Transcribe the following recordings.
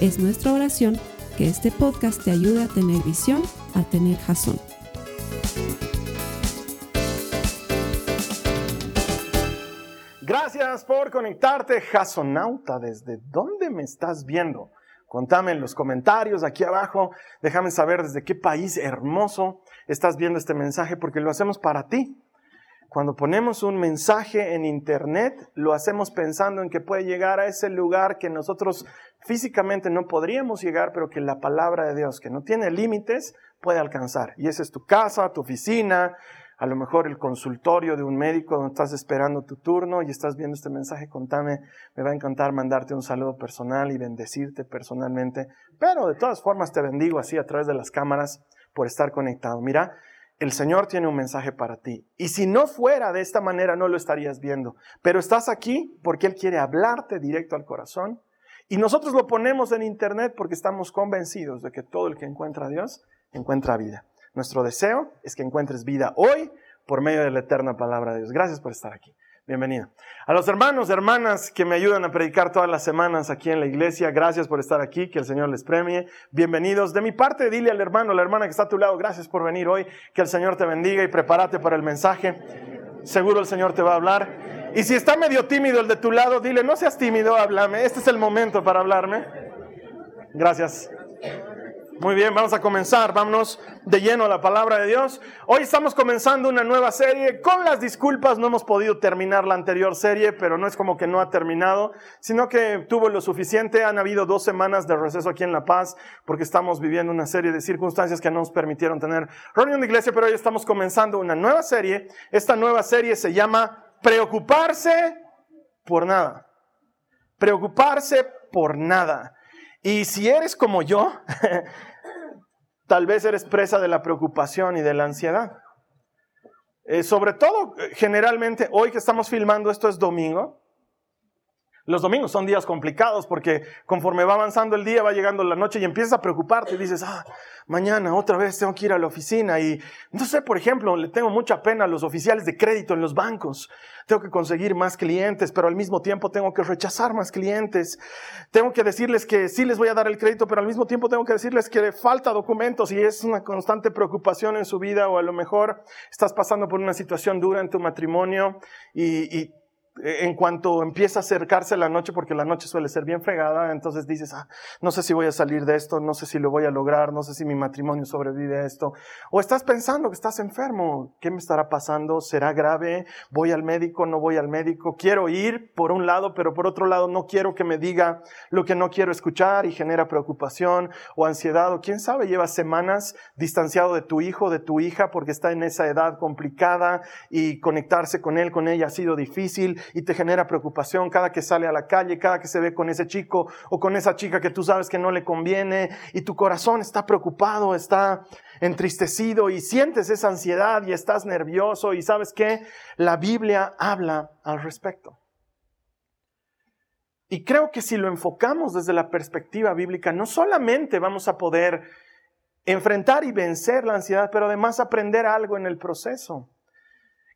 Es nuestra oración que este podcast te ayude a tener visión, a tener jazón. Gracias por conectarte, jazonauta. ¿Desde dónde me estás viendo? Contame en los comentarios aquí abajo. Déjame saber desde qué país hermoso estás viendo este mensaje porque lo hacemos para ti. Cuando ponemos un mensaje en internet, lo hacemos pensando en que puede llegar a ese lugar que nosotros físicamente no podríamos llegar, pero que la palabra de Dios, que no tiene límites, puede alcanzar. Y esa es tu casa, tu oficina, a lo mejor el consultorio de un médico donde estás esperando tu turno y estás viendo este mensaje, contame, me va a encantar mandarte un saludo personal y bendecirte personalmente, pero de todas formas te bendigo así a través de las cámaras por estar conectado. Mira, el Señor tiene un mensaje para ti. Y si no fuera de esta manera, no lo estarías viendo. Pero estás aquí porque Él quiere hablarte directo al corazón. Y nosotros lo ponemos en Internet porque estamos convencidos de que todo el que encuentra a Dios encuentra vida. Nuestro deseo es que encuentres vida hoy por medio de la eterna palabra de Dios. Gracias por estar aquí. Bienvenido. A los hermanos, hermanas que me ayudan a predicar todas las semanas aquí en la iglesia, gracias por estar aquí, que el Señor les premie. Bienvenidos. De mi parte, dile al hermano, la hermana que está a tu lado, gracias por venir hoy, que el Señor te bendiga y prepárate para el mensaje. Seguro el Señor te va a hablar. Y si está medio tímido el de tu lado, dile, no seas tímido, háblame. Este es el momento para hablarme. Gracias. Muy bien, vamos a comenzar. Vámonos de lleno a la palabra de Dios. Hoy estamos comenzando una nueva serie. Con las disculpas, no hemos podido terminar la anterior serie, pero no es como que no ha terminado, sino que tuvo lo suficiente. Han habido dos semanas de receso aquí en La Paz, porque estamos viviendo una serie de circunstancias que no nos permitieron tener reunión de iglesia, pero hoy estamos comenzando una nueva serie. Esta nueva serie se llama Preocuparse por nada. Preocuparse por nada. Y si eres como yo, tal vez eres presa de la preocupación y de la ansiedad. Eh, sobre todo, generalmente, hoy que estamos filmando, esto es domingo. Los domingos son días complicados porque conforme va avanzando el día, va llegando la noche y empiezas a preocuparte y dices, ah, mañana otra vez tengo que ir a la oficina y no sé, por ejemplo, le tengo mucha pena a los oficiales de crédito en los bancos. Tengo que conseguir más clientes, pero al mismo tiempo tengo que rechazar más clientes. Tengo que decirles que sí les voy a dar el crédito, pero al mismo tiempo tengo que decirles que falta documentos y es una constante preocupación en su vida o a lo mejor estás pasando por una situación dura en tu matrimonio y, y en cuanto empieza a acercarse la noche, porque la noche suele ser bien fregada, entonces dices, ah, no sé si voy a salir de esto, no sé si lo voy a lograr, no sé si mi matrimonio sobrevive a esto. O estás pensando que estás enfermo, ¿qué me estará pasando? ¿Será grave? ¿Voy al médico? ¿No voy al médico? Quiero ir por un lado, pero por otro lado no quiero que me diga lo que no quiero escuchar y genera preocupación o ansiedad, o quién sabe, llevas semanas distanciado de tu hijo, de tu hija, porque está en esa edad complicada y conectarse con él, con ella ha sido difícil y te genera preocupación cada que sale a la calle, cada que se ve con ese chico o con esa chica que tú sabes que no le conviene y tu corazón está preocupado, está entristecido y sientes esa ansiedad y estás nervioso y sabes que la Biblia habla al respecto. Y creo que si lo enfocamos desde la perspectiva bíblica, no solamente vamos a poder enfrentar y vencer la ansiedad, pero además aprender algo en el proceso.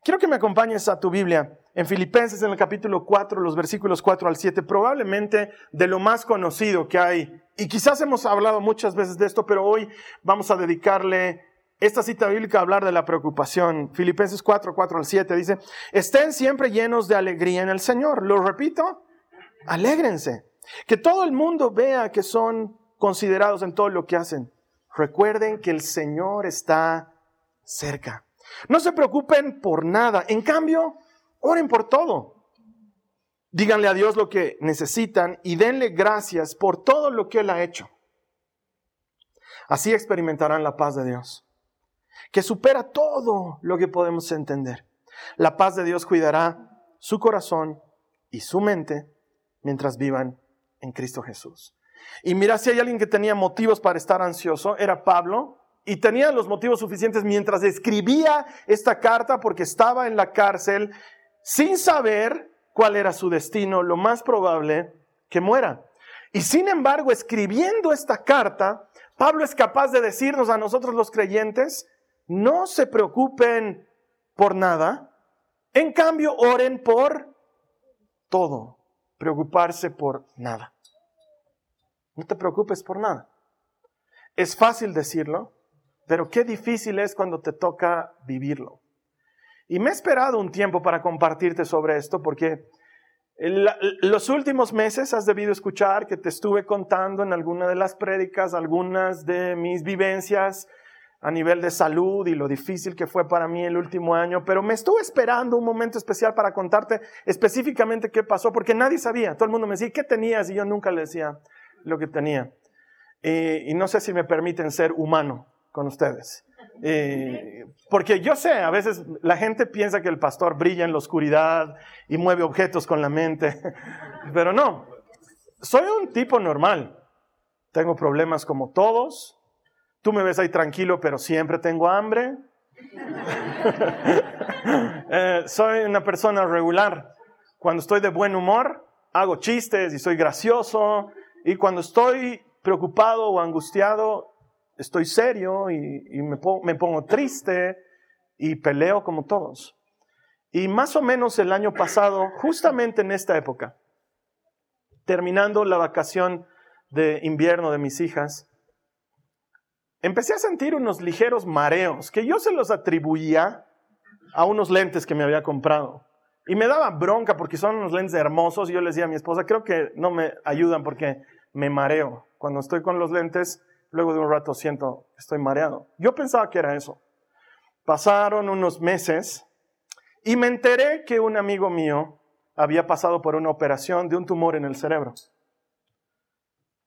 Quiero que me acompañes a tu Biblia en Filipenses en el capítulo 4, los versículos 4 al 7, probablemente de lo más conocido que hay. Y quizás hemos hablado muchas veces de esto, pero hoy vamos a dedicarle esta cita bíblica a hablar de la preocupación. Filipenses 4, 4 al 7 dice, estén siempre llenos de alegría en el Señor. Lo repito, alégrense. Que todo el mundo vea que son considerados en todo lo que hacen. Recuerden que el Señor está cerca. No se preocupen por nada. En cambio, oren por todo. Díganle a Dios lo que necesitan y denle gracias por todo lo que Él ha hecho. Así experimentarán la paz de Dios, que supera todo lo que podemos entender. La paz de Dios cuidará su corazón y su mente mientras vivan en Cristo Jesús. Y mira, si hay alguien que tenía motivos para estar ansioso, era Pablo, y tenía los motivos suficientes mientras escribía esta carta porque estaba en la cárcel sin saber cuál era su destino, lo más probable que muera. Y sin embargo, escribiendo esta carta, Pablo es capaz de decirnos a nosotros los creyentes, no se preocupen por nada, en cambio oren por todo, preocuparse por nada. No te preocupes por nada. Es fácil decirlo, pero qué difícil es cuando te toca vivirlo. Y me he esperado un tiempo para compartirte sobre esto porque los últimos meses has debido escuchar que te estuve contando en alguna de las prédicas algunas de mis vivencias a nivel de salud y lo difícil que fue para mí el último año, pero me estuve esperando un momento especial para contarte específicamente qué pasó, porque nadie sabía. Todo el mundo me decía, ¿qué tenías? Y yo nunca le decía lo que tenía. y no sé si me permiten ser humano con ustedes. Eh, porque yo sé, a veces la gente piensa que el pastor brilla en la oscuridad y mueve objetos con la mente, pero no, soy un tipo normal. Tengo problemas como todos. Tú me ves ahí tranquilo, pero siempre tengo hambre. Eh, soy una persona regular. Cuando estoy de buen humor, hago chistes y soy gracioso. Y cuando estoy preocupado o angustiado, estoy serio y, me, pongo, triste y peleo como todos. Y más o menos el año pasado, justamente en esta época, terminando la vacación de invierno de mis hijas, empecé a sentir unos ligeros mareos que yo se los atribuía a unos lentes que me había comprado. Y me daba bronca porque son unos lentes hermosos y yo le decía a mi esposa, creo que no me ayudan porque me mareo. Cuando estoy con los lentes, luego de un rato siento que estoy mareado. Yo pensaba que era eso. Pasaron unos meses y me enteré que un amigo mío había pasado por una operación de un tumor en el cerebro.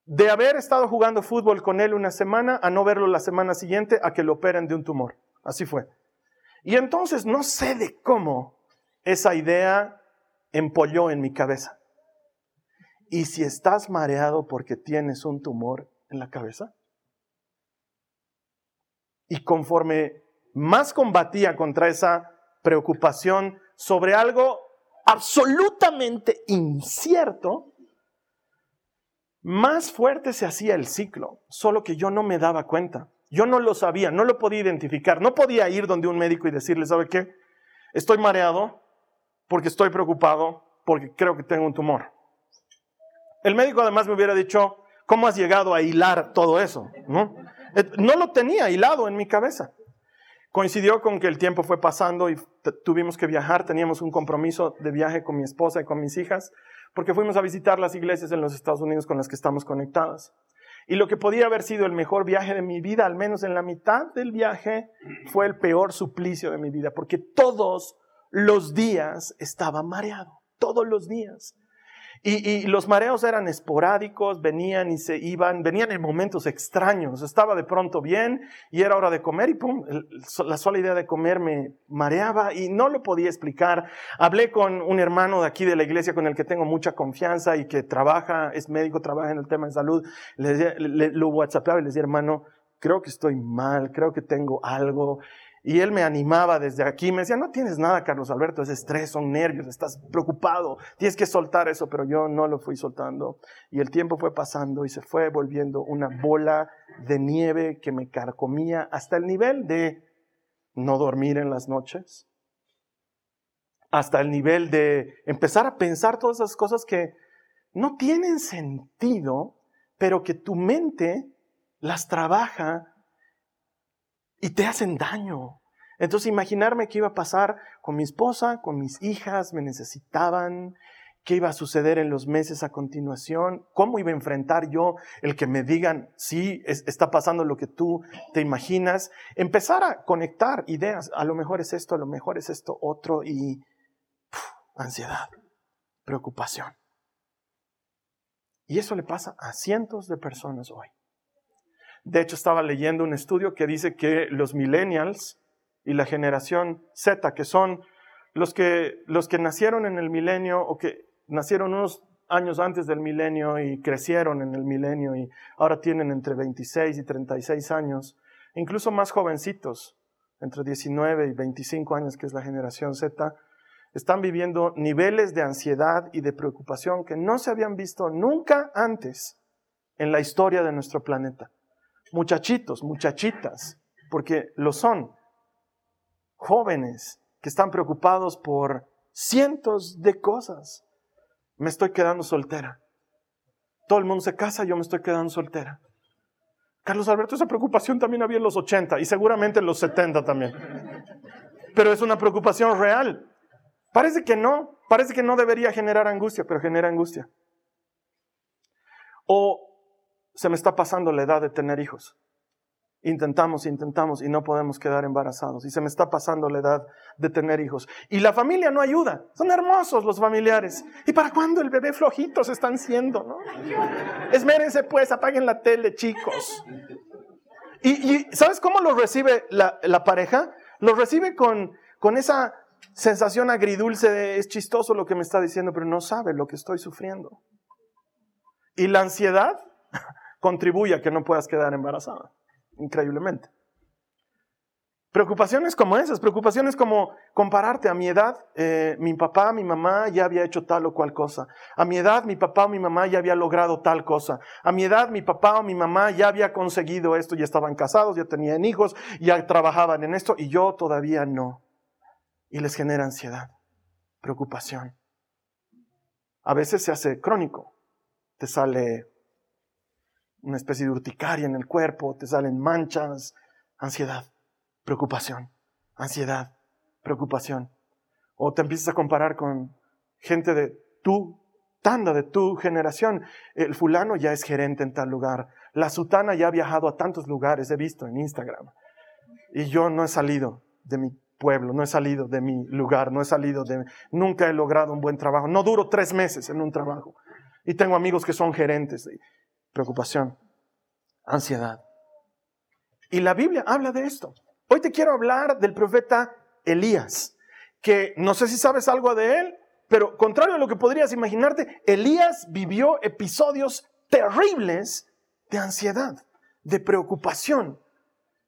De haber estado jugando fútbol con él una semana a no verlo la semana siguiente a que lo operen de un tumor. Así fue. Y entonces no sé de cómo esa idea empolló en mi cabeza. ¿Y si estás mareado porque tienes un tumor en la cabeza? Y conforme más combatía contra esa preocupación sobre algo absolutamente incierto, más fuerte se hacía el ciclo, solo que yo no me daba cuenta. Yo no lo sabía, no lo podía identificar, no podía ir donde un médico y decirle, ¿sabe qué? Estoy mareado porque estoy preocupado, porque creo que tengo un tumor. El médico además me hubiera dicho, ¿cómo has llegado a hilar todo eso? ¿No? Eh, no lo tenía hilado en mi cabeza. Coincidió con que el tiempo fue pasando y tuvimos que viajar, teníamos un compromiso de viaje con mi esposa y con mis hijas, porque fuimos a visitar las iglesias en los Estados Unidos con las que estamos conectadas. Y lo que podía haber sido el mejor viaje de mi vida, al menos en la mitad del viaje, fue el peor suplicio de mi vida, porque todos los días estaba mareado, todos los días. Y, los mareos eran esporádicos, venían y se iban, venían en momentos extraños. Estaba de pronto bien y era hora de comer y pum, la sola idea de comer me mareaba y no lo podía explicar. Hablé con un hermano de aquí de la iglesia con el que tengo mucha confianza y que trabaja, es médico, trabaja en el tema de salud. Le, le, lo whatsappaba y le decía, hermano, creo que estoy mal, creo que tengo algo. Y él me animaba desde aquí, me decía, no tienes nada, Carlos Alberto, es estrés, son nervios, estás preocupado, tienes que soltar eso, pero yo no lo fui soltando. Y el tiempo fue pasando y se fue volviendo una bola de nieve que me carcomía hasta el nivel de no dormir en las noches, hasta el nivel de empezar a pensar todas esas cosas que no tienen sentido, pero que tu mente las trabaja y te hacen daño. Entonces imaginarme qué iba a pasar con mi esposa, con mis hijas, me necesitaban, qué iba a suceder en los meses a continuación, cómo iba a enfrentar yo el que me digan, sí, está pasando lo que tú te imaginas, empezar a conectar ideas, a lo mejor es esto, a lo mejor es esto otro y ansiedad, preocupación. Y eso le pasa a cientos de personas hoy. De hecho, estaba leyendo un estudio que dice que los millennials y la generación Z, que son los que, los que nacieron en el milenio o que nacieron unos años antes del milenio y crecieron en el milenio y ahora tienen entre 26 y 36 años, incluso más jovencitos, entre 19 y 25 años, que es la generación Z, están viviendo niveles de ansiedad y de preocupación que no se habían visto nunca antes en la historia de nuestro planeta. Muchachitos, muchachitas, porque lo son, jóvenes que están preocupados por cientos de cosas. Me estoy quedando soltera. Todo el mundo se casa, yo me estoy quedando soltera. Carlos Alberto, esa preocupación también había en los 80 y seguramente en los 70 también. Pero es una preocupación real. Parece que no, parece que no debería generar angustia, pero genera angustia. O se me está pasando la edad de tener hijos. Intentamos, intentamos y no podemos quedar embarazados. Y se me está pasando la edad de tener hijos. Y la familia no ayuda. Son hermosos los familiares. ¿Y para cuándo el bebé flojitos están siendo? ¿no? Esmérense pues, apaguen la tele, chicos. Y, ¿sabes cómo lo recibe la, la pareja? Lo recibe con, con esa sensación agridulce de es chistoso lo que me está diciendo, pero no sabe lo que estoy sufriendo. Y la ansiedad contribuye a que no puedas quedar embarazada increíblemente. Preocupaciones como esas, preocupaciones como compararte a mi edad, eh, mi papá, mi mamá ya había hecho tal o cual cosa. A mi edad, mi papá o mi mamá ya había logrado tal cosa. A mi edad, mi papá o mi mamá ya había conseguido esto, ya estaban casados, ya tenían hijos, ya trabajaban en esto y yo todavía no. Y les genera ansiedad, preocupación. A veces se hace crónico, te sale una especie de urticaria en el cuerpo, te salen manchas, ansiedad, preocupación, ansiedad, preocupación. O te empiezas a comparar con gente de tu tanda, de tu generación. El fulano ya es gerente en tal lugar. La sutana ya ha viajado a tantos lugares, he visto en Instagram. Y yo no he salido de mi pueblo, no he salido de mi lugar, no he salido de... Nunca he logrado un buen trabajo. No duro tres meses en un trabajo. Y tengo amigos que son gerentes preocupación, ansiedad. Y la Biblia habla de esto. Hoy te quiero hablar del profeta Elías, que no sé si sabes algo de él, pero contrario a lo que podrías imaginarte, Elías vivió episodios terribles de ansiedad, de preocupación,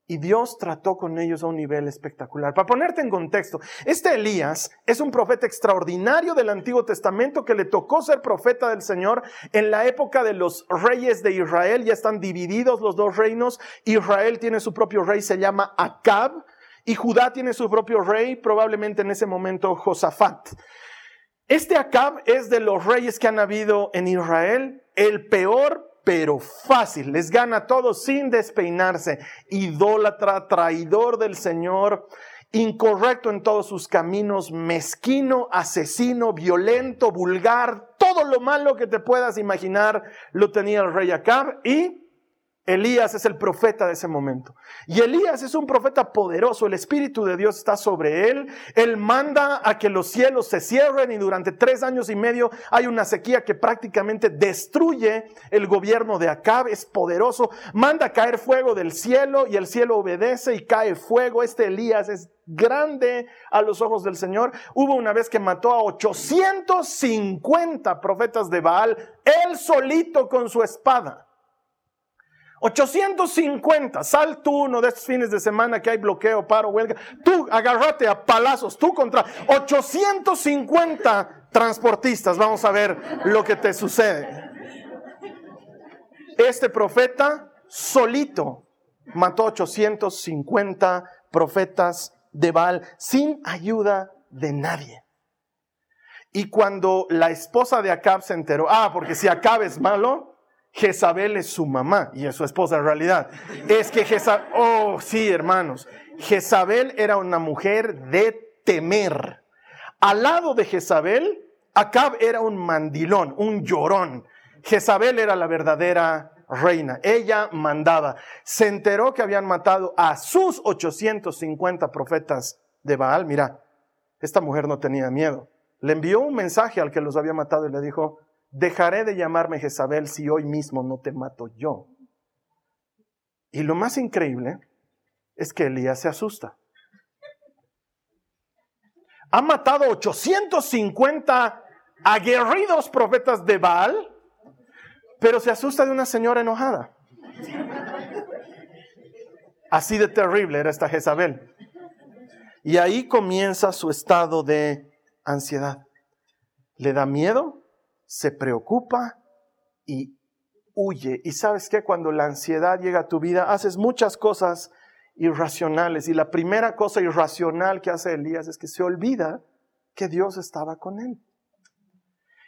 y Dios trató con ellos a un nivel espectacular. Para ponerte en contexto, este Elías es un profeta extraordinario del Antiguo Testamento que le tocó ser profeta del Señor en la época de los reyes de Israel. Ya están divididos los dos reinos. Israel tiene su propio rey, se llama Acab, y Judá tiene su propio rey, probablemente en ese momento Josafat. Este Acab es de los reyes que han habido en Israel, el peor pero fácil, les gana todo sin despeinarse, idólatra, traidor del Señor, incorrecto en todos sus caminos, mezquino, asesino, violento, vulgar, todo lo malo que te puedas imaginar lo tenía el rey Acab y Elías es el profeta de ese momento. Y Elías es un profeta poderoso, el Espíritu de Dios está sobre él, él manda a que los cielos se cierren y durante tres años y medio hay una sequía que prácticamente destruye el gobierno de Acab, es poderoso, manda caer fuego del cielo y el cielo obedece y cae fuego. Este Elías es grande a los ojos del Señor. Hubo una vez que mató a 850 profetas de Baal, él solito con su espada. 850, sal tú uno de estos fines de semana que hay bloqueo, paro, huelga, tú agárrate a palazos, tú contra 850 transportistas, vamos a ver lo que te sucede. Este profeta solito mató 850 profetas de Baal sin ayuda de nadie. Y cuando la esposa de Acab se enteró, ah, porque si Acab es malo, Jezabel es su mamá y es su esposa en realidad. Es que Jezabel, oh sí, hermanos, Jezabel era una mujer de temer. Al lado de Jezabel, Acab era un mandilón, un llorón. Jezabel era la verdadera reina. Ella mandaba. Se enteró que habían matado a sus 850 profetas de Baal. Mira, esta mujer no tenía miedo. Le envió un mensaje al que los había matado y le dijo, dejaré de llamarme Jezabel si hoy mismo no te mato yo. Y lo más increíble es que Elías se asusta. Ha matado 850 aguerridos profetas de Baal, pero se asusta de una señora enojada. Así de terrible era esta Jezabel. Y ahí comienza su estado de ansiedad. Le da miedo, se preocupa y huye. Y sabes que cuando la ansiedad llega a tu vida, haces muchas cosas irracionales. Y la primera cosa irracional que hace Elías es que se olvida que Dios estaba con él.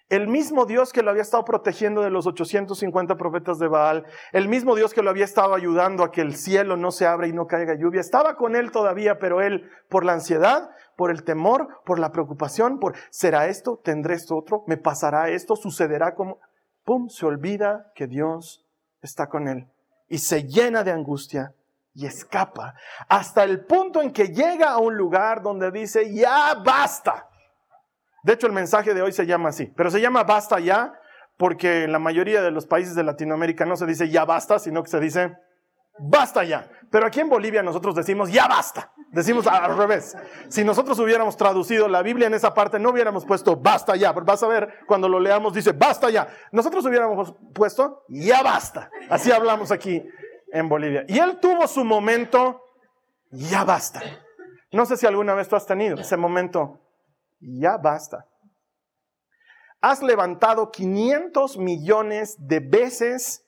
El mismo Dios que lo había estado protegiendo de los 850 profetas de Baal, el mismo Dios que lo había estado ayudando a que el cielo no se abra y no caiga lluvia, estaba con él todavía, pero él, por la ansiedad, por el temor, por la preocupación, por ¿será esto? ¿Tendré esto otro? ¿Me pasará esto? ¿Sucederá como? ¡Pum! Se olvida que Dios está con él y se llena de angustia y escapa hasta el punto en que llega a un lugar donde dice, ya basta. De hecho, el mensaje de hoy se llama así, pero se llama basta ya porque en la mayoría de los países de Latinoamérica no se dice ya basta, sino que se dice basta ya. Pero aquí en Bolivia nosotros decimos ya basta. Decimos al revés. Si nosotros hubiéramos traducido la Biblia en esa parte, no hubiéramos puesto basta ya. Vas a ver, cuando lo leamos dice basta ya. Nosotros hubiéramos puesto ya basta. Así hablamos aquí en Bolivia. Y él tuvo su momento, ya basta. No sé si alguna vez tú has tenido ese momento, ya basta. Has levantado 500 millones de veces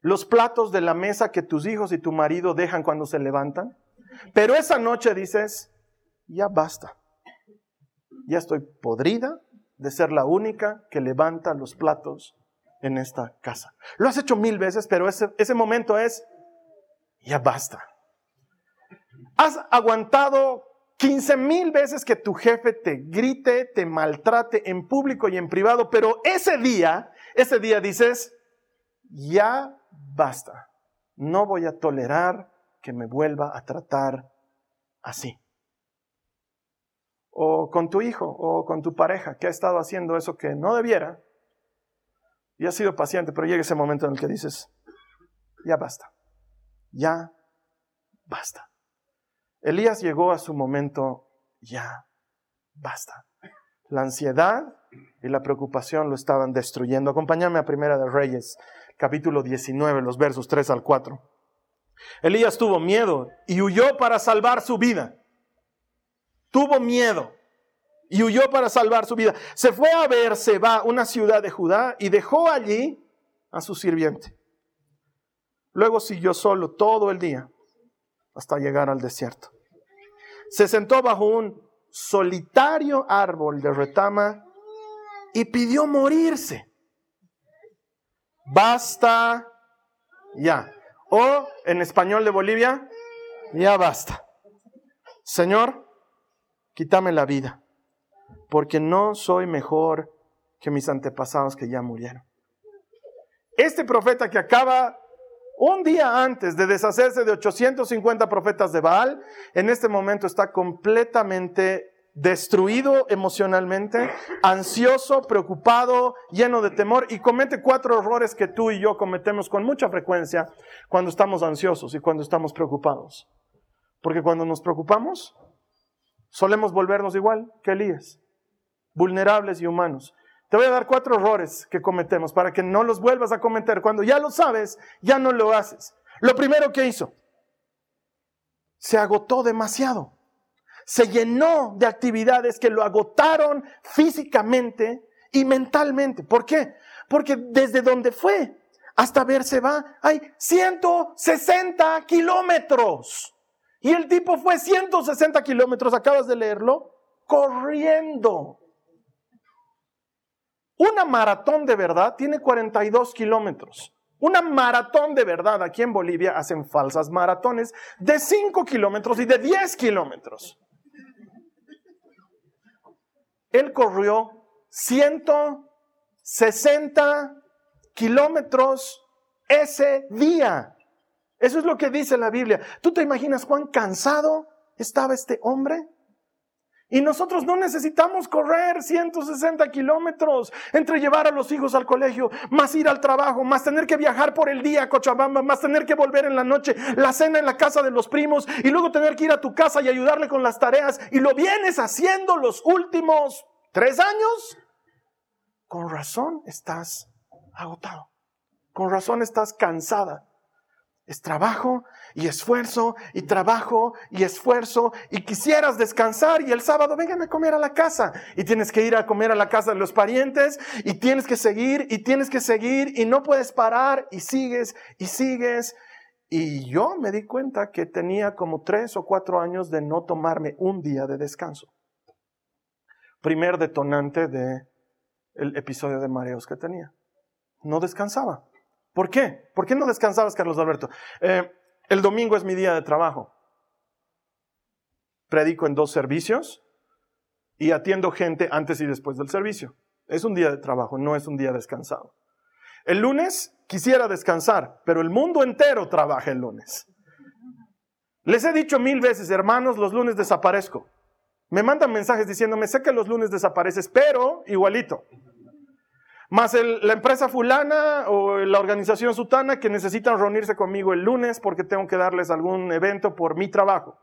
los platos de la mesa que tus hijos y tu marido dejan cuando se levantan. Pero esa noche dices, ya basta. Ya estoy podrida de ser la única que levanta los platos en esta casa. Lo has hecho mil veces, pero ese, ese momento es, ya basta. Has aguantado 15 mil veces que tu jefe te grite, te maltrate en público y en privado, pero ese día, ese día dices, ya basta. No voy a tolerar que me vuelva a tratar así. O con tu hijo o con tu pareja que ha estado haciendo eso que no debiera y has sido paciente, pero llega ese momento en el que dices, ya basta, ya basta. Elías llegó a su momento, ya basta. La ansiedad y la preocupación lo estaban destruyendo. Acompáñame a Primera de Reyes, capítulo 19, los versos 3 al 4. Elías tuvo miedo y huyó para salvar su vida. Tuvo miedo y huyó para salvar su vida. Se fue a Beerseba, una ciudad de Judá, y dejó allí a su sirviente. Luego siguió solo todo el día hasta llegar al desierto. Se sentó bajo un solitario árbol de retama y pidió morirse. Basta ya. O en español de Bolivia, ya basta. Señor, quítame la vida porque no soy mejor que mis antepasados que ya murieron. Este profeta que acaba un día antes de deshacerse de 850 profetas de Baal, en este momento está completamente destruido emocionalmente, ansioso, preocupado, lleno de temor y comete cuatro errores que tú y yo cometemos con mucha frecuencia cuando estamos ansiosos y cuando estamos preocupados. Porque cuando nos preocupamos, solemos volvernos igual que Elías vulnerables y humanos. Te voy a dar cuatro errores que cometemos para que no los vuelvas a cometer. Cuando ya lo sabes, ya no lo haces. Lo primero que hizo, se agotó demasiado. Se llenó de actividades que lo agotaron físicamente y mentalmente. ¿Por qué? Porque desde donde fue hasta verse va hay 160 kilómetros. Y el tipo fue 160 kilómetros, acabas de leerlo, corriendo. Una maratón de verdad tiene 42 kilómetros. Una maratón de verdad aquí en Bolivia hacen falsas maratones de 5 kilómetros y de 10 kilómetros. Él corrió 160 kilómetros ese día. Eso es lo que dice la Biblia. ¿Tú te imaginas cuán cansado estaba este hombre? Y nosotros no necesitamos correr 160 kilómetros entre llevar a los hijos al colegio, más ir al trabajo, más tener que viajar por el día a Cochabamba, más tener que volver en la noche, la cena en la casa de los primos y luego tener que ir a tu casa y ayudarle con las tareas. Y lo vienes haciendo los últimos tres años. con razón estás agotado. Con razón estás cansada. Es trabajo y esfuerzo y trabajo y esfuerzo y quisieras descansar y el sábado vengan a comer a la casa y tienes que ir a comer a la casa de los parientes y tienes que seguir y tienes que seguir y no puedes parar y sigues y sigues. Y yo me di cuenta que tenía como tres o cuatro años de no tomarme un día de descanso. Primer detonante de el episodio de mareos que tenía. No descansaba. ¿Por qué? ¿Por qué no descansabas, Carlos Alberto? Eh, el domingo es mi día de trabajo. Predico en dos servicios y atiendo gente antes y después del servicio. Es un día de trabajo, no es un día descansado. El lunes quisiera descansar, pero el mundo entero trabaja el lunes. Les he dicho mil veces, hermanos, los lunes desaparezco. Me mandan mensajes diciéndome, sé que los lunes desapareces, pero igualito. Más la empresa fulana o la organización sutana que necesitan reunirse conmigo el lunes porque tengo que darles algún evento por mi trabajo.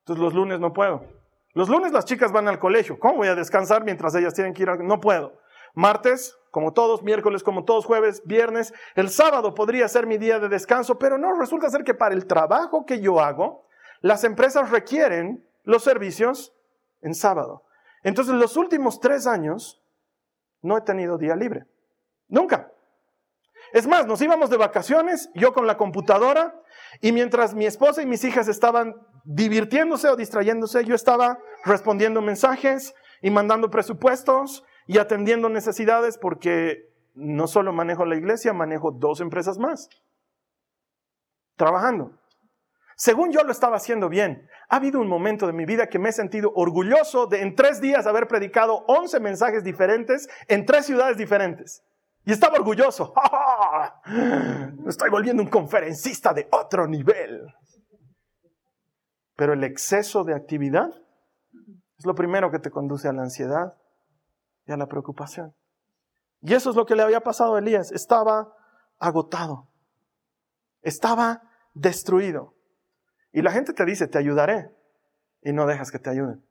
Entonces los lunes no puedo. Los lunes las chicas van al colegio. ¿Cómo voy a descansar mientras ellas tienen que ir? A... No puedo. Martes, como todos, miércoles, como todos, jueves, viernes. El sábado podría ser mi día de descanso, pero no, resulta ser que para el trabajo que yo hago, las empresas requieren los servicios en sábado. Entonces los últimos tres años no he tenido día libre. Nunca. Es más, nos íbamos de vacaciones, yo con la computadora, y mientras mi esposa y mis hijas estaban divirtiéndose o distrayéndose, yo estaba respondiendo mensajes y mandando presupuestos y atendiendo necesidades porque no solo manejo la iglesia, manejo dos empresas más. Trabajando. Según yo lo estaba haciendo bien, ha habido un momento de mi vida que me he sentido orgulloso de en tres días haber predicado 11 mensajes diferentes en tres ciudades diferentes. Y estaba orgulloso. Me estoy volviendo un conferencista de otro nivel. Pero el exceso de actividad es lo primero que te conduce a la ansiedad y a la preocupación. Y eso es lo que le había pasado a Elías. Estaba agotado. Estaba destruido. Y la gente te dice, te ayudaré, y no dejas que te ayuden.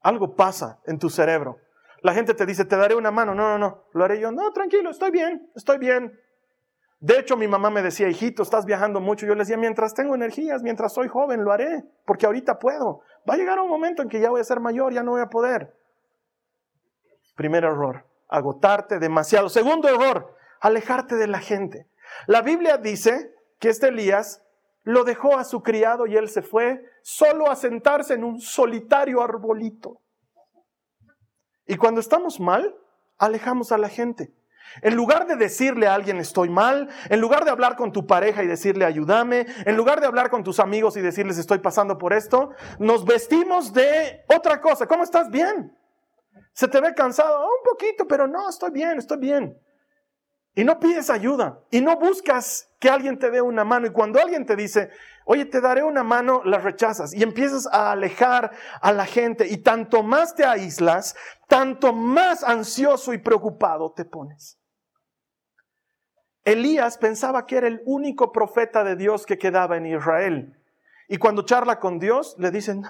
Algo pasa en tu cerebro. La gente te dice, te daré una mano. No, no, no, lo haré yo. No, tranquilo, estoy bien, estoy bien. De hecho, mi mamá me decía, hijito, estás viajando mucho. Yo le decía, mientras tengo energías, mientras soy joven, lo haré, porque ahorita puedo. Va a llegar un momento en que ya voy a ser mayor, ya no voy a poder. Primer error, agotarte demasiado. Segundo error, alejarte de la gente. La Biblia dice que este Elías lo dejó a su criado y él se fue solo a sentarse en un solitario arbolito. Y cuando estamos mal, alejamos a la gente. En lugar de decirle a alguien estoy mal, en lugar de hablar con tu pareja y decirle ayúdame, en lugar de hablar con tus amigos y decirles estoy pasando por esto, nos vestimos de otra cosa. ¿Cómo estás? Bien. Se te ve cansado, un poquito, pero no, estoy bien, estoy bien. Y no pides ayuda y no buscas que alguien te dé una mano. Y cuando alguien te dice, oye, te daré una mano, la rechazas y empiezas a alejar a la gente. Y tanto más te aíslas, tanto más ansioso y preocupado te pones. Elías pensaba que era el único profeta de Dios que quedaba en Israel. Y cuando charla con Dios, le dicen,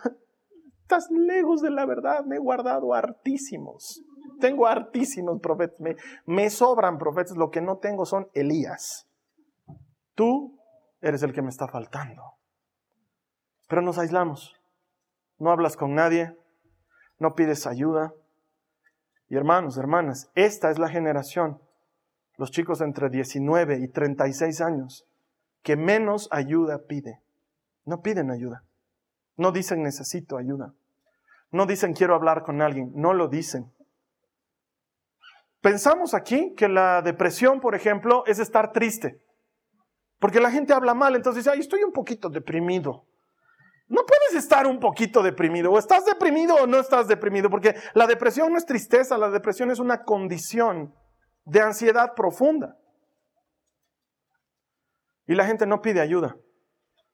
estás lejos de la verdad, me he guardado hartísimos. Tengo hartísimos profetas, me, sobran profetas, lo que no tengo son Elías. Tú eres el que me está faltando. Pero nos aislamos, no hablas con nadie, no pides ayuda. Y hermanos, hermanas, esta es la generación, los chicos entre 19 y 36 años, que menos ayuda pide. No piden ayuda. No dicen necesito ayuda. No dicen quiero hablar con alguien. No lo dicen. Pensamos aquí que la depresión, por ejemplo, es estar triste. Porque la gente habla mal, entonces dice, ay, estoy un poquito deprimido. No puedes estar un poquito deprimido. O estás deprimido o no estás deprimido. Porque la depresión no es tristeza, la depresión es una condición de ansiedad profunda. Y la gente no pide ayuda.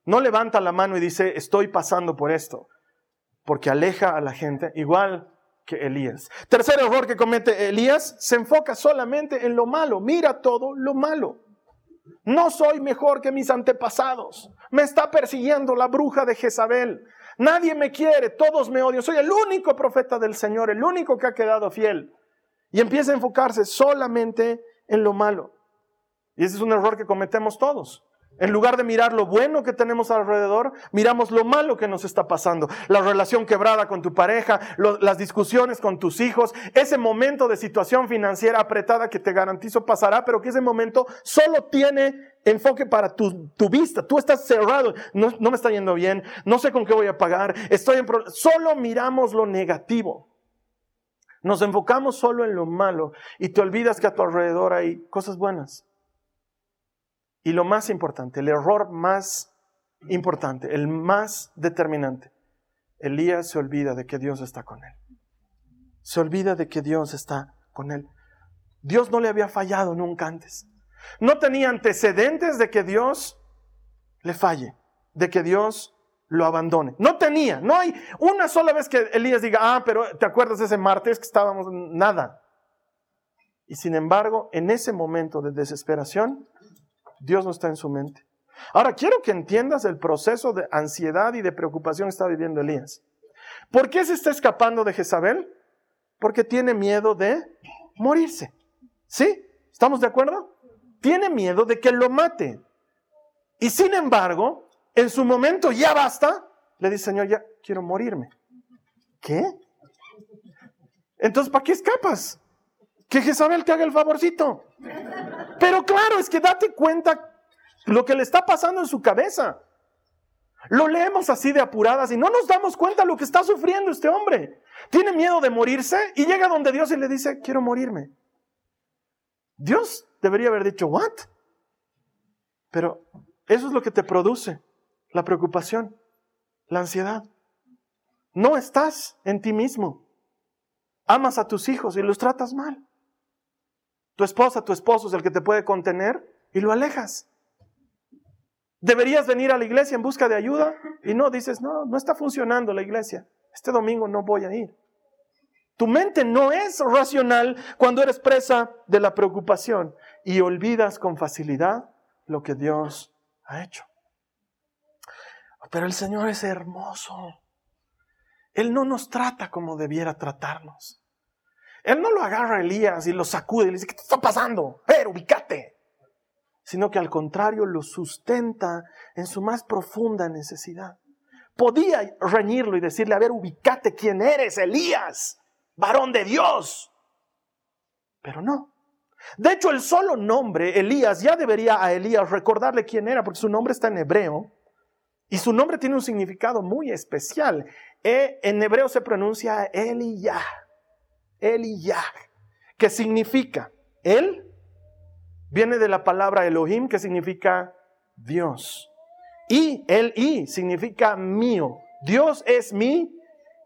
No levanta la mano y dice, estoy pasando por esto. Porque aleja a la gente. Igual Elías. Tercer error que comete Elías, se enfoca solamente en lo malo, mira todo lo malo. No soy mejor que mis antepasados. Me está persiguiendo la bruja de Jezabel. Nadie me quiere, todos me odian. Soy el único profeta del Señor, el único que ha quedado fiel. y empieza a enfocarse solamente en lo malo. Y ese es un error que cometemos todos. En lugar de mirar lo bueno que tenemos alrededor, miramos lo malo que nos está pasando. La relación quebrada con tu pareja, las discusiones con tus hijos, ese momento de situación financiera apretada que te garantizo pasará, pero que ese momento solo tiene enfoque para tu, vista. Tú estás cerrado, no, no, me está yendo bien, no sé con qué voy a pagar, estoy en Solo miramos lo negativo. Nos enfocamos solo en lo malo y te olvidas que a tu alrededor hay cosas buenas. Y lo más importante, el error más importante, el más determinante, Elías se olvida de que Dios está con él. Se olvida de que Dios está con él. Dios no le había fallado nunca antes. No tenía antecedentes de que Dios le falle, de que Dios lo abandone. No tenía, no hay una sola vez que Elías diga, ah, pero ¿te acuerdas ese martes que estábamos? Nada. Y sin embargo, en ese momento de desesperación, Dios no está en su mente. Ahora, quiero que entiendas el proceso de ansiedad y de preocupación que está viviendo Elías. ¿Por qué se está escapando de Jezabel? Porque tiene miedo de morirse. ¿Sí? ¿Estamos de acuerdo? Tiene miedo de que lo mate. Y sin embargo, en su momento ya basta, le dice, Señor, ya quiero morirme. ¿Qué? Entonces, ¿para qué escapas? Que Jezabel te haga el favorcito. Pero claro, es que date cuenta lo que le está pasando en su cabeza. Lo leemos así de apuradas y no nos damos cuenta lo que está sufriendo este hombre. Tiene miedo de morirse y llega donde Dios y le dice, quiero morirme. Dios debería haber dicho, ¿what? Pero eso es lo que te produce la preocupación, la ansiedad. No estás en ti mismo. Amas a tus hijos y los tratas mal. Tu esposa, tu esposo es el que te puede contener y lo alejas. Deberías venir a la iglesia en busca de ayuda y no dices, no, no está funcionando la iglesia. Este domingo no voy a ir. Tu mente no es racional cuando eres presa de la preocupación y olvidas con facilidad lo que Dios ha hecho. Pero el Señor es hermoso. Él no nos trata como debiera tratarnos. Él no lo agarra a Elías y lo sacude y le dice, ¿qué te está pasando? Pero ubícate. Sino que al contrario lo sustenta en su más profunda necesidad. Podía reñirlo y decirle, a ver, ubícate quién eres, Elías, varón de Dios. Pero no. De hecho, el solo nombre, Elías, ya debería a Elías recordarle quién era, porque su nombre está en hebreo. Y su nombre tiene un significado muy especial. E, en hebreo se pronuncia Eliyah. Eliyah, que significa, él viene de la palabra Elohim, que significa Dios. Y el y significa mío. Dios es mi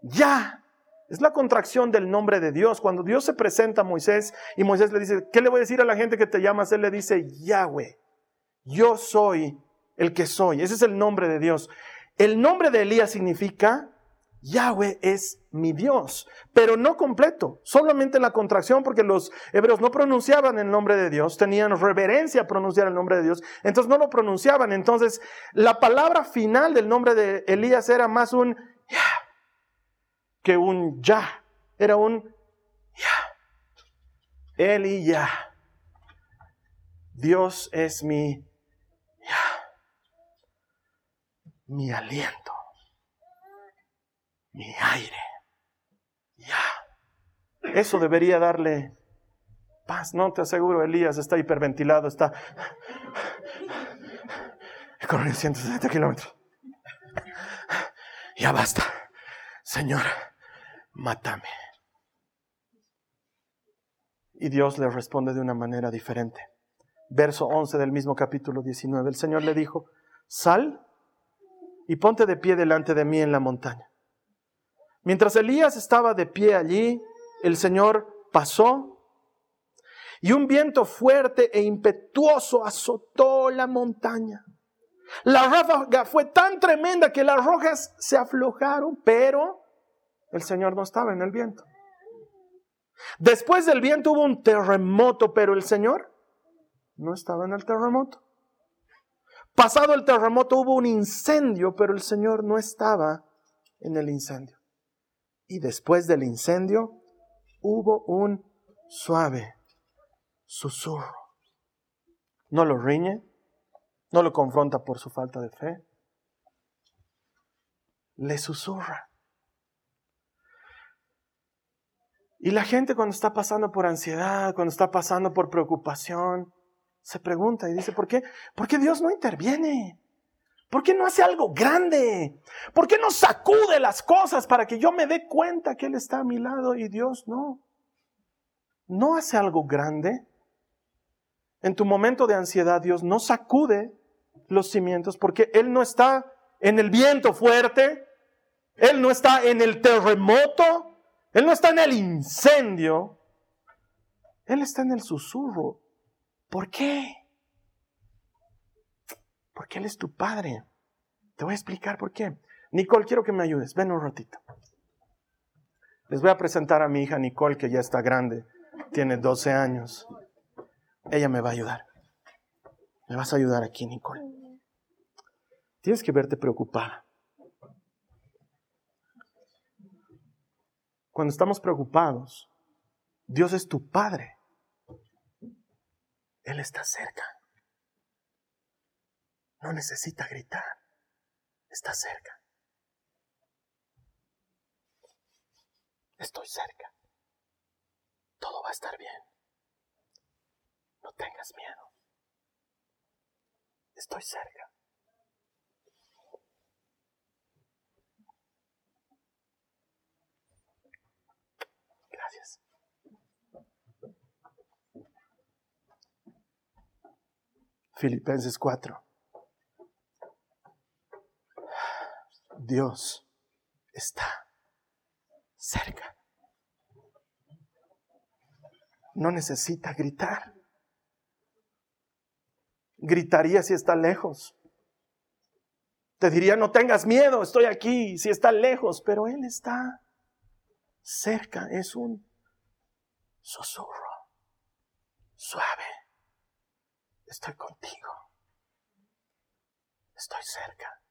ya. Es la contracción del nombre de Dios. Cuando Dios se presenta a Moisés y Moisés le dice, ¿qué le voy a decir a la gente que te llamas? Él le dice, Yahweh, yo soy el que soy. Ese es el nombre de Dios. El nombre de Elías significa Yahweh es mi Dios, pero no completo, solamente la contracción, porque los hebreos no pronunciaban el nombre de Dios, tenían reverencia a pronunciar el nombre de Dios, entonces no lo pronunciaban. Entonces, la palabra final del nombre de Elías era más un ya que un ya, era un ya. Ya. Dios es mi ya, mi aliento mi aire. Ya. Eso debería darle paz. No te aseguro, Elías está hiperventilado, está corriendo 160 kilómetros. Ya basta. Señor, mátame. Y Dios le responde de una manera diferente. Verso 11 del mismo capítulo 19. El Señor le dijo, sal y ponte de pie delante de mí en la montaña. Mientras Elías estaba de pie allí, el Señor pasó y un viento fuerte e impetuoso azotó la montaña. La ráfaga fue tan tremenda que las rojas se aflojaron, pero el Señor no estaba en el viento. Después del viento hubo un terremoto, pero el Señor no estaba en el terremoto. Pasado el terremoto hubo un incendio, pero el Señor no estaba en el incendio. Y después del incendio hubo un suave susurro. No lo riñe, no lo confronta por su falta de fe, le susurra. Y la gente cuando está pasando por ansiedad, cuando está pasando por preocupación, se pregunta y dice, ¿por qué? ¿Por qué Dios no interviene? ¿Por qué no hace algo grande? ¿Por qué no sacude las cosas para que yo me dé cuenta que Él está a mi lado y Dios no? No hace algo grande. En tu momento de ansiedad, Dios no sacude los cimientos porque Él no está en el viento fuerte, Él no está en el terremoto, él no está en el incendio, Él está en el susurro. ¿Por qué? Porque Él es tu Padre. Te voy a explicar por qué. Nicole, quiero que me ayudes. Ven un ratito. Les voy a presentar a mi hija Nicole, que ya está grande. Tiene 12 años. Ella me va a ayudar. Me vas a ayudar aquí, Nicole. Tienes que verte preocupada. Cuando estamos preocupados, Dios es tu Padre. Él está cerca. No necesita gritar. Está cerca. Estoy cerca. Todo va a estar bien. No tengas miedo. Estoy cerca. Filipenses 4. Dios está cerca. No necesita gritar. Gritaría si está lejos. Te diría, no tengas miedo, estoy aquí, si está lejos, pero Él está cerca. Es un susurro suave. Estoy contigo. Estoy cerca.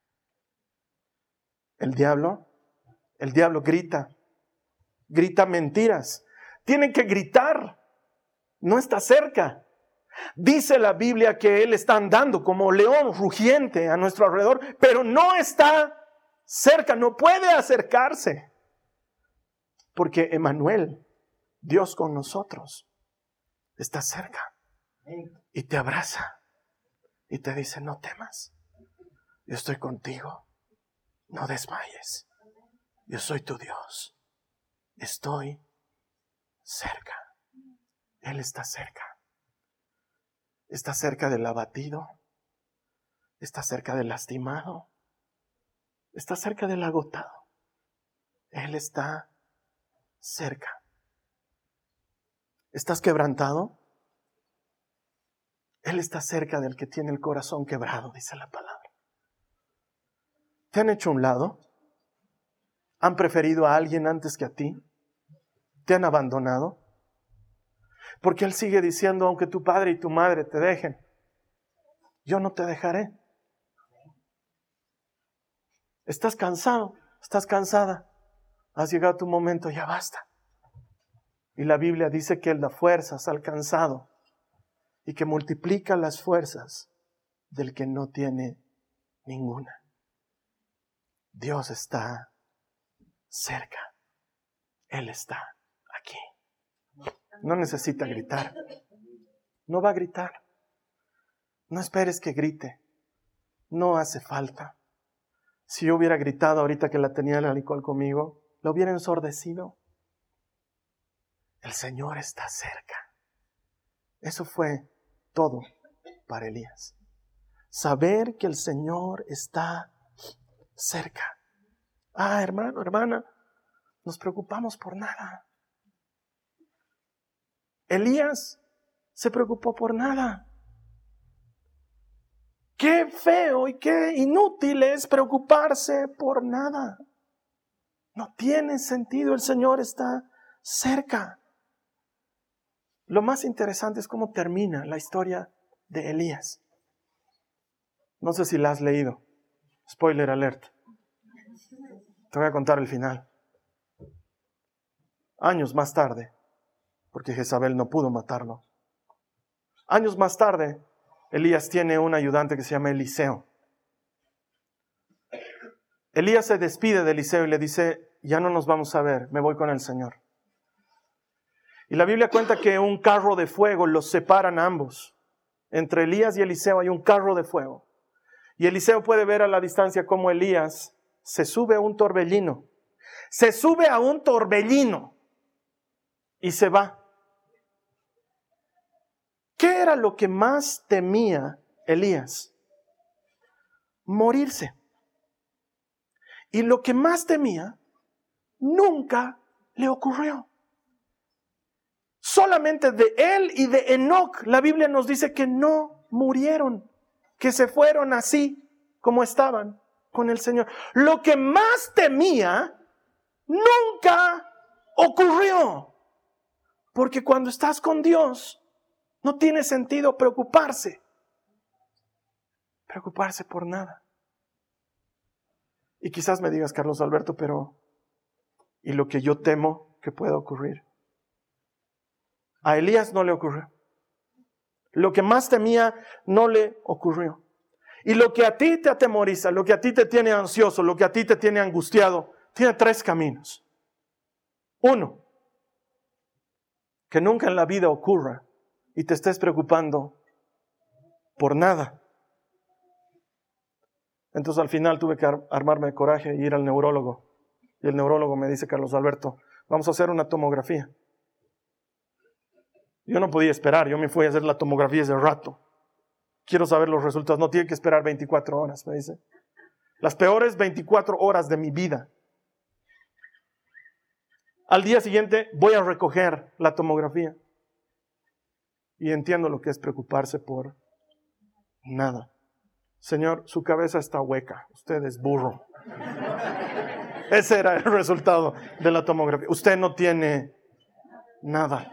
El diablo, el diablo grita, grita mentiras. Tienen que gritar. No está cerca. Dice la Biblia que Él está andando como león rugiente a nuestro alrededor, pero no está cerca, no puede acercarse. Porque Emanuel, Dios con nosotros, está cerca y te abraza y te dice, no temas, yo estoy contigo, no desmayes, yo soy tu Dios, estoy cerca, Él está cerca, está cerca del abatido, está cerca del lastimado, está cerca del agotado, Él está cerca. ¿Estás quebrantado? Él está cerca del que tiene el corazón quebrado, dice la palabra. ¿Te han hecho un lado? ¿Han preferido a alguien antes que a ti? ¿Te han abandonado? Porque Él sigue diciendo, aunque tu padre y tu madre te dejen, yo no te dejaré. ¿Estás cansado? ¿Estás cansada? Has llegado tu momento, ya basta. Y la Biblia dice que Él da fuerzas al cansado y que multiplica las fuerzas del que no tiene ninguna. Dios está cerca. Él está aquí. No necesita gritar. No va a gritar. No esperes que grite. No hace falta. Si yo hubiera gritado ahorita que la tenía la Nicole conmigo, lo hubiera ensordecido. El Señor está cerca. Eso fue todo para Elías. Saber que el Señor está cerca. Ah, hermano, hermana, nos preocupamos por nada. Elías se preocupó por nada. Qué feo y qué inútil es preocuparse por nada. No tiene sentido, el Señor está cerca. Lo más interesante es cómo termina la historia de Elías. No sé si la has leído. Spoiler alert. Te voy a contar el final. Años más tarde, porque Jezabel no pudo matarlo. Años más tarde, Elías tiene un ayudante que se llama Eliseo. Elías se despide de Eliseo y le dice, ya no nos vamos a ver, me voy con el Señor. Y la Biblia cuenta que un carro de fuego los separan a ambos. Entre Elías y Eliseo hay un carro de fuego. Y Eliseo puede ver a la distancia cómo Elías se sube a un torbellino. Se sube a un torbellino y se va. ¿Qué era lo que más temía Elías? Morirse. Y lo que más temía nunca le ocurrió. Solamente de él y de Enoch, la Biblia nos dice que no murieron, que se fueron así como estaban con el Señor. Lo que más temía nunca ocurrió. Porque cuando estás con Dios, no tiene sentido preocuparse. Preocuparse por nada. Y quizás me digas, Carlos Alberto, pero ¿y lo que yo temo que pueda ocurrir? A Elías no le ocurrió. Lo que más temía no le ocurrió. Y lo que a ti te atemoriza, lo que a ti te tiene ansioso, lo que a ti te tiene angustiado, tiene tres caminos. Uno, que nunca en la vida ocurra y te estés preocupando por nada. Entonces al final tuve que armarme de coraje e ir al neurólogo. Y el neurólogo me dice, Carlos Alberto, vamos a hacer una tomografía. Yo no podía esperar, yo me fui a hacer la tomografía ese rato. Quiero saber los resultados, no tiene que esperar 24 horas, me dice. Las peores 24 horas de mi vida. Al día siguiente voy a recoger la tomografía. Y entiendo lo que es preocuparse por nada. Señor, su cabeza está hueca, usted es burro. Ese era el resultado de la tomografía. Usted no tiene nada.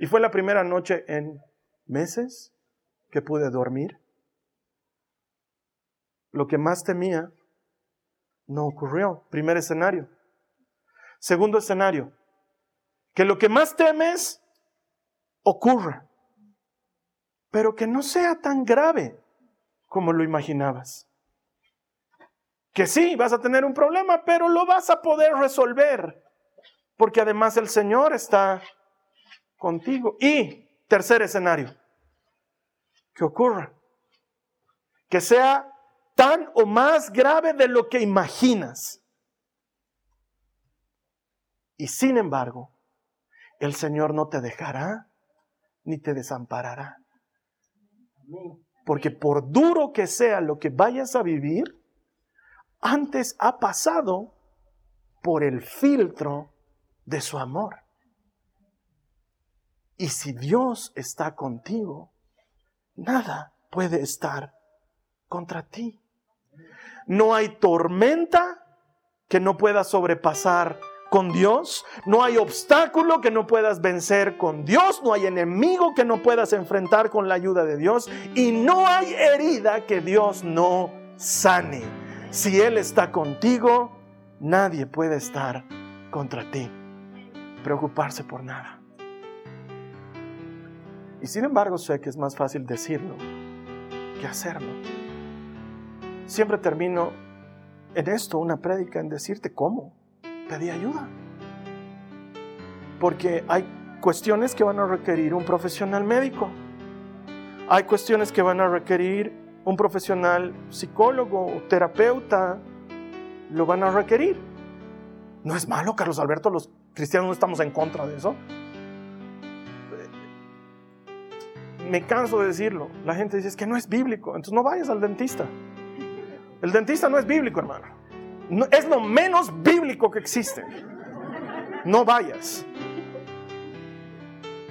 Y fue la primera noche en meses que pude dormir. Lo que más temía no ocurrió. Primer escenario. Segundo escenario. Que lo que más temes ocurra pero que no sea tan grave como lo imaginabas. Que sí, vas a tener un problema, pero lo vas a poder resolver, porque además el Señor está contigo. Y tercer escenario, que ocurra, que sea tan o más grave de lo que imaginas. Y sin embargo, el Señor no te dejará ni te desamparará. Porque por duro que sea lo que vayas a vivir, antes ha pasado por el filtro de su amor. Y si Dios está contigo, nada puede estar contra ti. No hay tormenta que no pueda sobrepasar con Dios, no hay obstáculo que no puedas vencer con Dios, no hay enemigo que no puedas enfrentar con la ayuda de Dios y no hay herida que Dios no sane. Si Él está contigo, nadie puede estar contra ti. Preocuparse por nada. Y sin embargo sé que es más fácil decirlo que hacerlo. Siempre termino en esto una prédica en decirte cómo pedí ayuda. Porque hay cuestiones que van a requerir un profesional médico. Hay cuestiones que van a requerir un profesional psicólogo o terapeuta. Lo van a requerir. No es malo, Carlos Alberto, los cristianos no estamos en contra de eso. Me canso de decirlo. La gente dice que no es bíblico, entonces no vayas al dentista. El dentista no es bíblico, hermano es lo menos bíblico que existe. No vayas.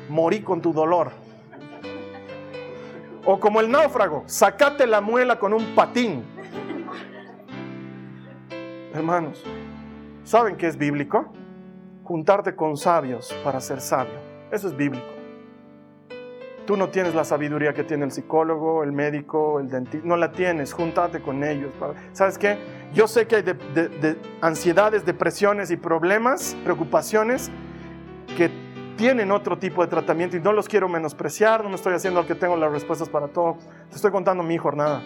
Morí con tu dolor. O como el náufrago, sacate la muela con un patín. Hermanos, ¿saben qué es bíblico? Juntarte con sabios para ser sabio. Eso es bíblico. Tú no tienes la sabiduría que tiene el psicólogo, el médico, el dentista. No la tienes. Júntate con ellos. ¿Sabes qué? Yo sé que hay de, ansiedades, depresiones y problemas, preocupaciones que tienen otro tipo de tratamiento y no los quiero menospreciar, no me estoy haciendo al que tengo las respuestas para todo. Te estoy contando mi jornada,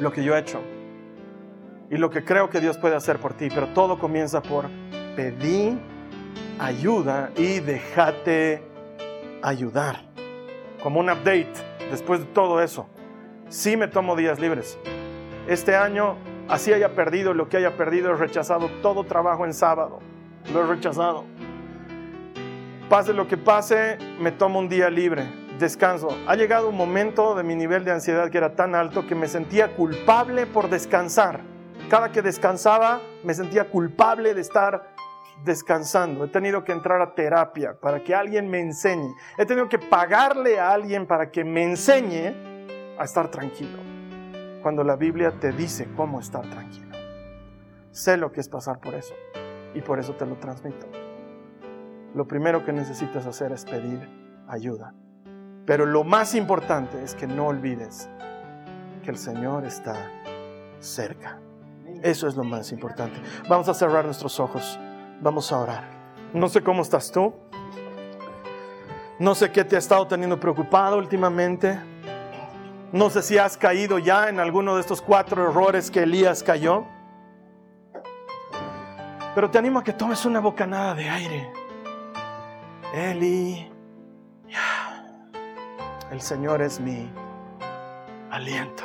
lo que yo he hecho y lo que creo que Dios puede hacer por ti, pero todo comienza por pedir ayuda y déjate ayudar. Como un update después de todo eso. Sí me tomo días libres. Este año, así haya perdido lo que haya perdido, he rechazado todo trabajo en sábado. Lo he rechazado. Pase lo que pase, me tomo un día libre, descanso. Ha llegado un momento de mi nivel de ansiedad que era tan alto que me sentía culpable por descansar. Cada que descansaba me sentía culpable de estar descansando. He tenido que entrar a terapia para que alguien me enseñe. He tenido que pagarle a alguien para que me enseñe a estar tranquilo. Cuando la Biblia te dice cómo estar tranquilo. Sé lo que es pasar por eso y por eso te lo transmito lo primero que necesitas hacer es pedir ayuda. Pero lo más importante es que no olvides que el Señor está cerca. Eso es lo más importante. Vamos a cerrar nuestros ojos. Vamos a orar. No sé cómo estás tú. No sé qué te ha estado teniendo preocupado últimamente. No sé si has caído ya en alguno de estos cuatro errores que Elías cayó. Pero te animo a que tomes una bocanada de aire Eli, el Señor es mi aliento.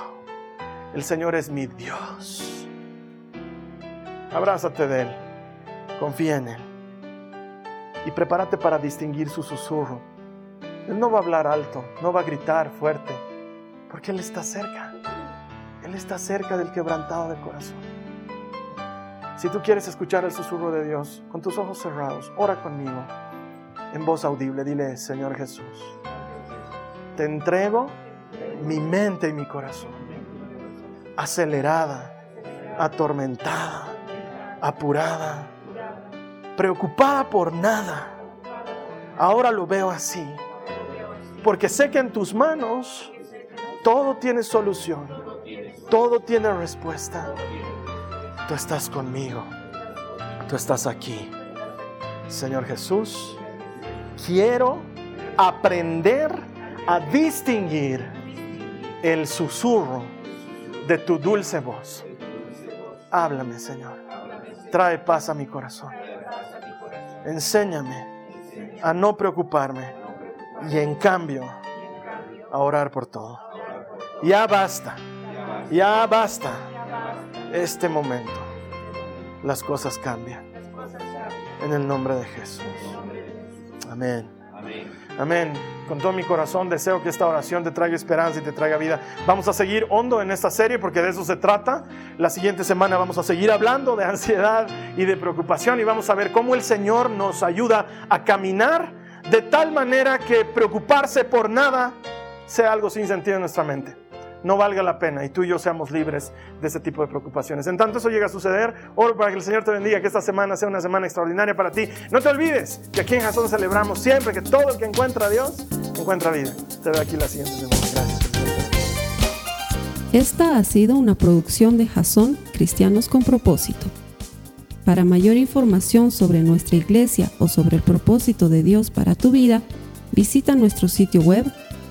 El Señor es mi Dios. Abrázate de Él, confía en Él y prepárate para distinguir su susurro. Él no va a hablar alto, no va a gritar fuerte, porque Él está cerca. Él está cerca del quebrantado del corazón. Si tú quieres escuchar el susurro de Dios, con tus ojos cerrados, ora conmigo en voz audible, dile, Señor Jesús, te entrego mi mente y mi corazón, acelerada, atormentada, apurada, preocupada por nada. Ahora lo veo así, porque sé que en tus manos todo tiene solución, todo tiene respuesta. Tú estás conmigo, tú estás aquí. Señor Jesús, quiero aprender a distinguir el susurro de tu dulce voz. Háblame, Señor. Trae paz a mi corazón. Enséñame a no preocuparme y en cambio a orar por todo. Ya basta, ya basta este momento. Las cosas cambian. En el nombre de Jesús. Amén. Amén. Con todo mi corazón deseo que esta oración te traiga esperanza y te traiga vida. Vamos a seguir hondo en esta serie porque de eso se trata. La siguiente semana vamos a seguir hablando de ansiedad y de preocupación y vamos a ver cómo el Señor nos ayuda a caminar de tal manera que preocuparse por nada sea algo sin sentido en nuestra mente no valga la pena y tú y yo seamos libres de ese tipo de preocupaciones. En tanto eso llega a suceder, oro para que el Señor te bendiga, que esta semana sea una semana extraordinaria para ti. No te olvides que aquí en Jason celebramos siempre que todo el que encuentra a Dios encuentra vida. Te veo aquí la siguiente semana. Gracias. Esta ha sido una producción de Jason Cristianos con propósito. Para mayor información sobre nuestra iglesia o sobre el propósito de Dios para tu vida, visita nuestro sitio web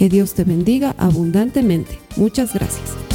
Que Dios te bendiga abundantemente. Muchas gracias.